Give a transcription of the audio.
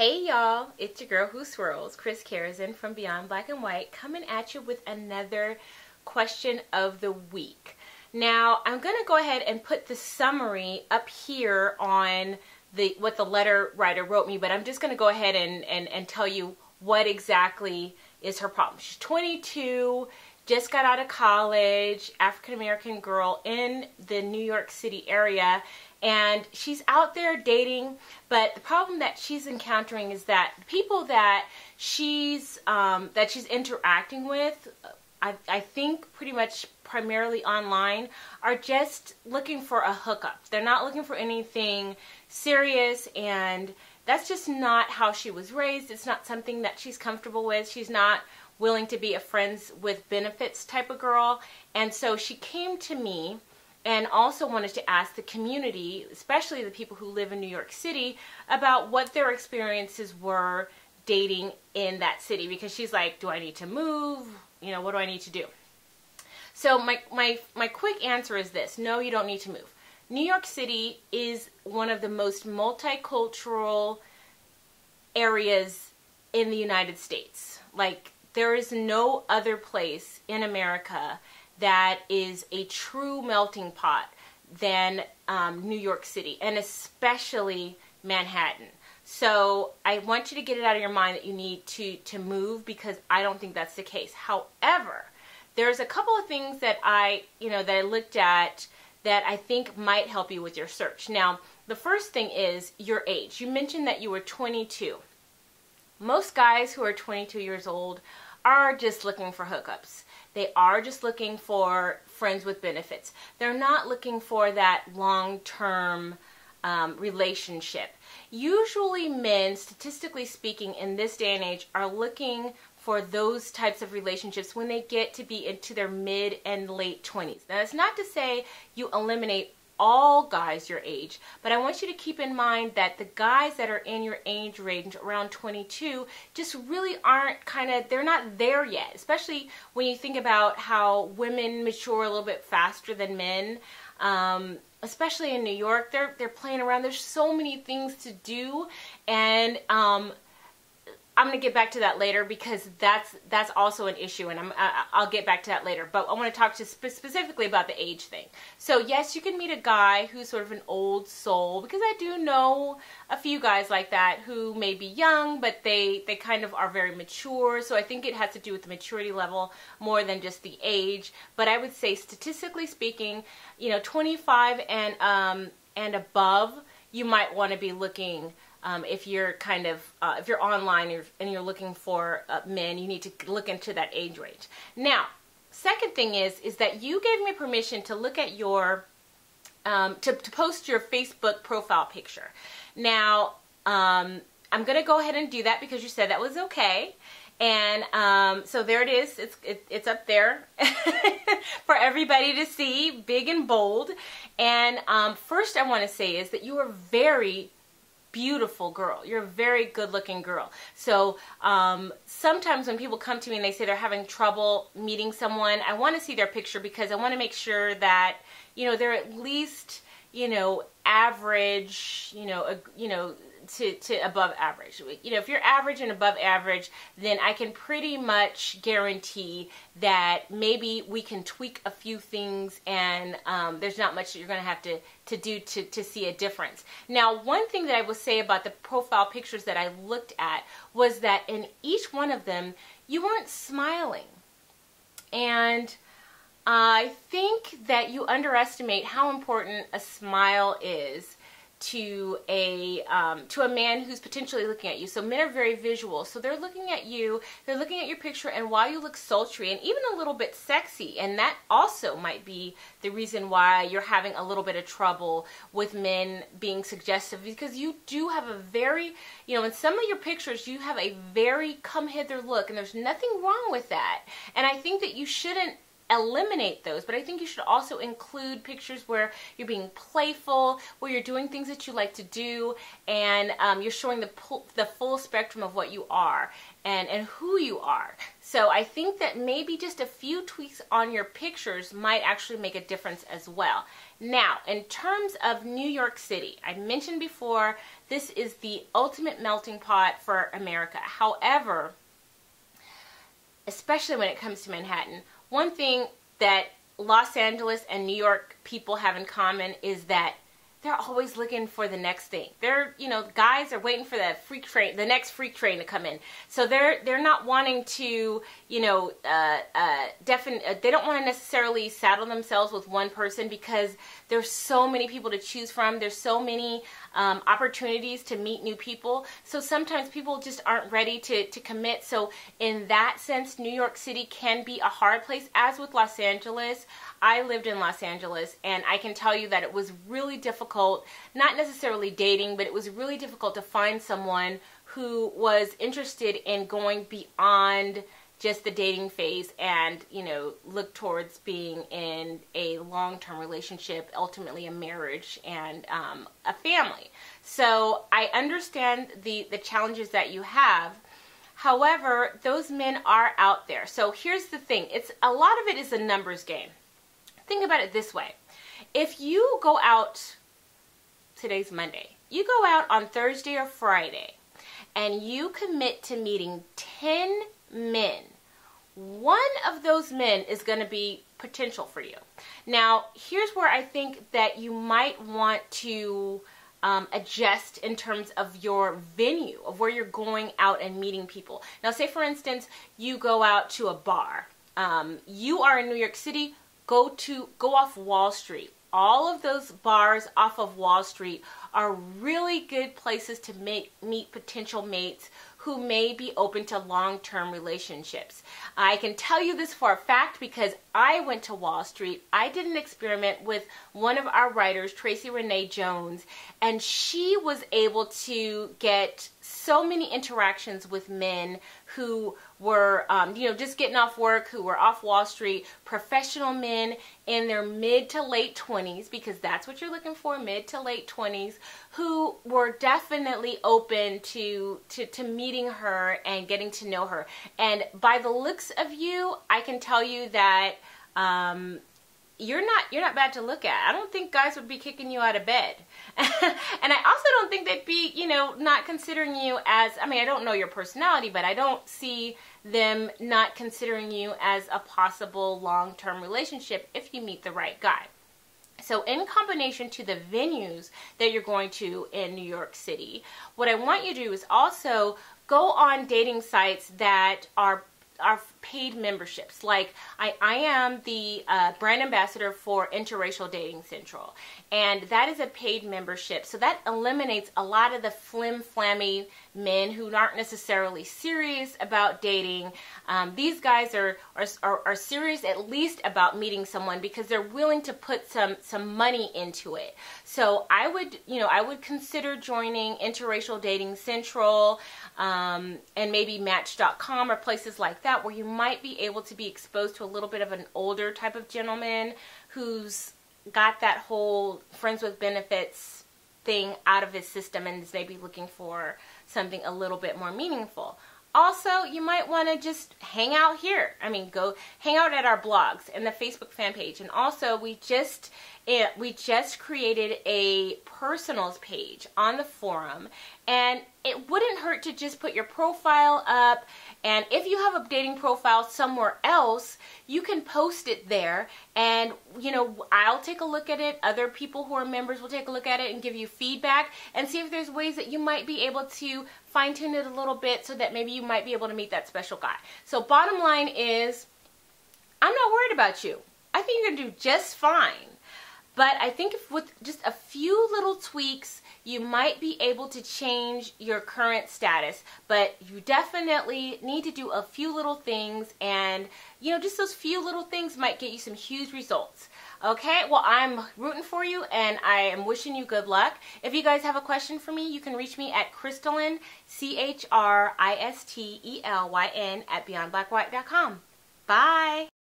Hey y'all, it's your girl who swirls, Chris Karazin from Beyond Black and White, coming at you with another question of the week. Now, I'm going to go ahead and put the summary up here on the what the letter writer wrote me, but I'm just going to go ahead and, and, and tell you what exactly is her problem. She's 22, just got out of college, African American girl in the New York City area, and she's out there dating but the problem that she's encountering is that people that she's um, that she's interacting with I, I think pretty much primarily online are just looking for a hookup. They're not looking for anything serious and that's just not how she was raised. It's not something that she's comfortable with. She's not willing to be a friends with benefits type of girl and so she came to me and also wanted to ask the community, especially the people who live in New York City, about what their experiences were dating in that city because she's like, do I need to move? You know, what do I need to do? So my my my quick answer is this: No, you don't need to move. New York City is one of the most multicultural areas in the United States. Like there is no other place in America that is a true melting pot than um, New York City, and especially Manhattan. So I want you to get it out of your mind that you need to to move because I don't think that's the case. However, there's a couple of things that I you know that I looked at that I think might help you with your search. Now, the first thing is your age. You mentioned that you were 22. Most guys who are 22 years old are just looking for hookups. They are just looking for friends with benefits. They're not looking for that long term um, relationship. Usually, men, statistically speaking, in this day and age, are looking for those types of relationships when they get to be into their mid and late 20s. Now, that's not to say you eliminate all guys your age, but I want you to keep in mind that the guys that are in your age range around 22 just really aren't kind of, they're not there yet, especially when you think about how women mature a little bit faster than men. Um, especially in New York, they're they're playing around. There's so many things to do, and um, I'm going to get back to that later because that's that's also an issue, and I'm I, will get back to that later. But I want to talk to spe- specifically about the age thing. So yes, you can meet a guy who's sort of an old soul because I do know a few guys like that who may be young, but they they kind of are very mature. So I think it has to do with the maturity level more than just the age. But I would say statistically speaking, you know, 25 and um and above, you might want to be looking um, if you're kind of uh, if you're online and you're looking for uh, men, you need to look into that age range. Now, second thing is is that you gave me permission to look at your um, to, to post your Facebook profile picture. Now, um, I'm going to go ahead and do that because you said that was okay. And um, so there it is. It's it, it's up there for everybody to see, big and bold. And um, first, I want to say is that you are very beautiful girl. You're a very good looking girl. So um, sometimes when people come to me and they say they're having trouble meeting someone, I want to see their picture because I want to make sure that, you know, they're at least, you know, average, you know, a, you know, to, to above average. You know, if you're average and above average, then I can pretty much guarantee that maybe we can tweak a few things and um, there's not much that you're going to have to, to do to, to see a difference. Now, one thing that I will say about the profile pictures that I looked at was that in each one of them, you weren't smiling. And I think that you underestimate how important a smile is to a um, to a man who's potentially looking at you. So men are very visual. So they're looking at you, they're looking at your picture, and while you look sultry and even a little bit sexy, and that also might be the reason why you're having a little bit of trouble with men being suggestive because you do have a very, you know, in some of your pictures you have a very come hither look, and there's nothing wrong with that. And I think that you shouldn't eliminate those, but I think you should also include pictures where you're being playful, where you're doing things that you like to do, and um, you're showing the, the full spectrum of what you are and, and who you are. So I think that maybe just a few tweaks on your pictures might actually make a difference as well. Now, in terms of New York City, I mentioned before this is the ultimate melting pot for America. However, especially when it comes to Manhattan, one thing that Los Angeles and New York people have in common is that they're always looking for the next thing. They're, you know, guys are waiting for that freak train, the next freak train to come in. So they're they're not wanting to, you know, uh, uh, defin- uh, they don't want to necessarily saddle themselves with one person because there's so many people to choose from. There's so many um, opportunities to meet new people. So sometimes people just aren't ready to to commit. So in that sense, New York City can be a hard place, as with Los Angeles. I lived in Los Angeles, and I can tell you that it was really difficult, not necessarily dating, but it was really difficult to find someone who was interested in going beyond just the dating phase and you know look towards being in a long-term relationship ultimately a marriage and um, a family. So i understand the the challenges that you have. However those men are out there. So here's the thing. It's a lot of it is a numbers game. Think about it this way. If you go out, today's Monday, you go out on Thursday or Friday and you commit to meeting 10 men, one of those men is going to be potential for you. Now, here's where I think that you might want to um, adjust in terms of your venue, of where you're going out and meeting people. Now, say for instance, you go out to a bar. Um, you are in New York City, go to go off Wall Street. All of those bars off of Wall Street are really good places to make meet potential mates who may be open to long-term relationships. I can tell you this for a fact because I went to Wall Street. I did an experiment with one of our writers, Tracy Renee Jones, and she was able to get so many interactions with men who were, um, you know, just getting off work, who were off Wall Street, professional men in their mid to late 20s, because that's what you're looking for, mid to late 20s, who were definitely open to, to, to meeting her and getting to know her. And by the looks of you, I can tell you that um, you're not you're not bad to look at. I don't think guys would be kicking you out of bed. and I also don't think they'd be, you know, not considering you as I mean, I don't know your personality, but I don't see them not considering you as a possible long-term relationship if you meet the right guy. So in combination to the venues that you're going to in New York City, what I want you to do is also go on dating sites that are are paid memberships. Like I, I am the uh, brand ambassador for Interracial Dating Central, and that is a paid membership. So that eliminates a lot of the flim flammy men who aren't necessarily serious about dating. Um, these guys are, are, are are serious at least about meeting someone because they're willing to put some some money into it. So I would you know I would consider joining Interracial Dating Central um, and maybe Match.com or places like that where you might be able to be exposed to a little bit of an older type of gentleman who's got that whole friends with benefits thing out of his system and is maybe looking for something a little bit more meaningful. Also, you might want to just hang out here. I mean, go hang out at our blogs and the Facebook fan page. And also, we just eh, we just created a personals page on the forum and it wouldn't hurt to just put your profile up and if you have a dating profile somewhere else you can post it there and you know I'll take a look at it other people who are members will take a look at it and give you feedback and see if there's ways that you might be able to fine tune it a little bit so that maybe you might be able to meet that special guy. So bottom line is I'm not worried about you. I think you're gonna do just fine but I think with just a few little tweaks, you might be able to change your current status. But you definitely need to do a few little things and, you know, just those few little things might get you some huge results. Okay, well, I'm rooting for you and I am wishing you good luck. If you guys have a question for me, you can reach me at Christelyn, C H R I S T E L Y N, at beyondblackwhite.com. Bye.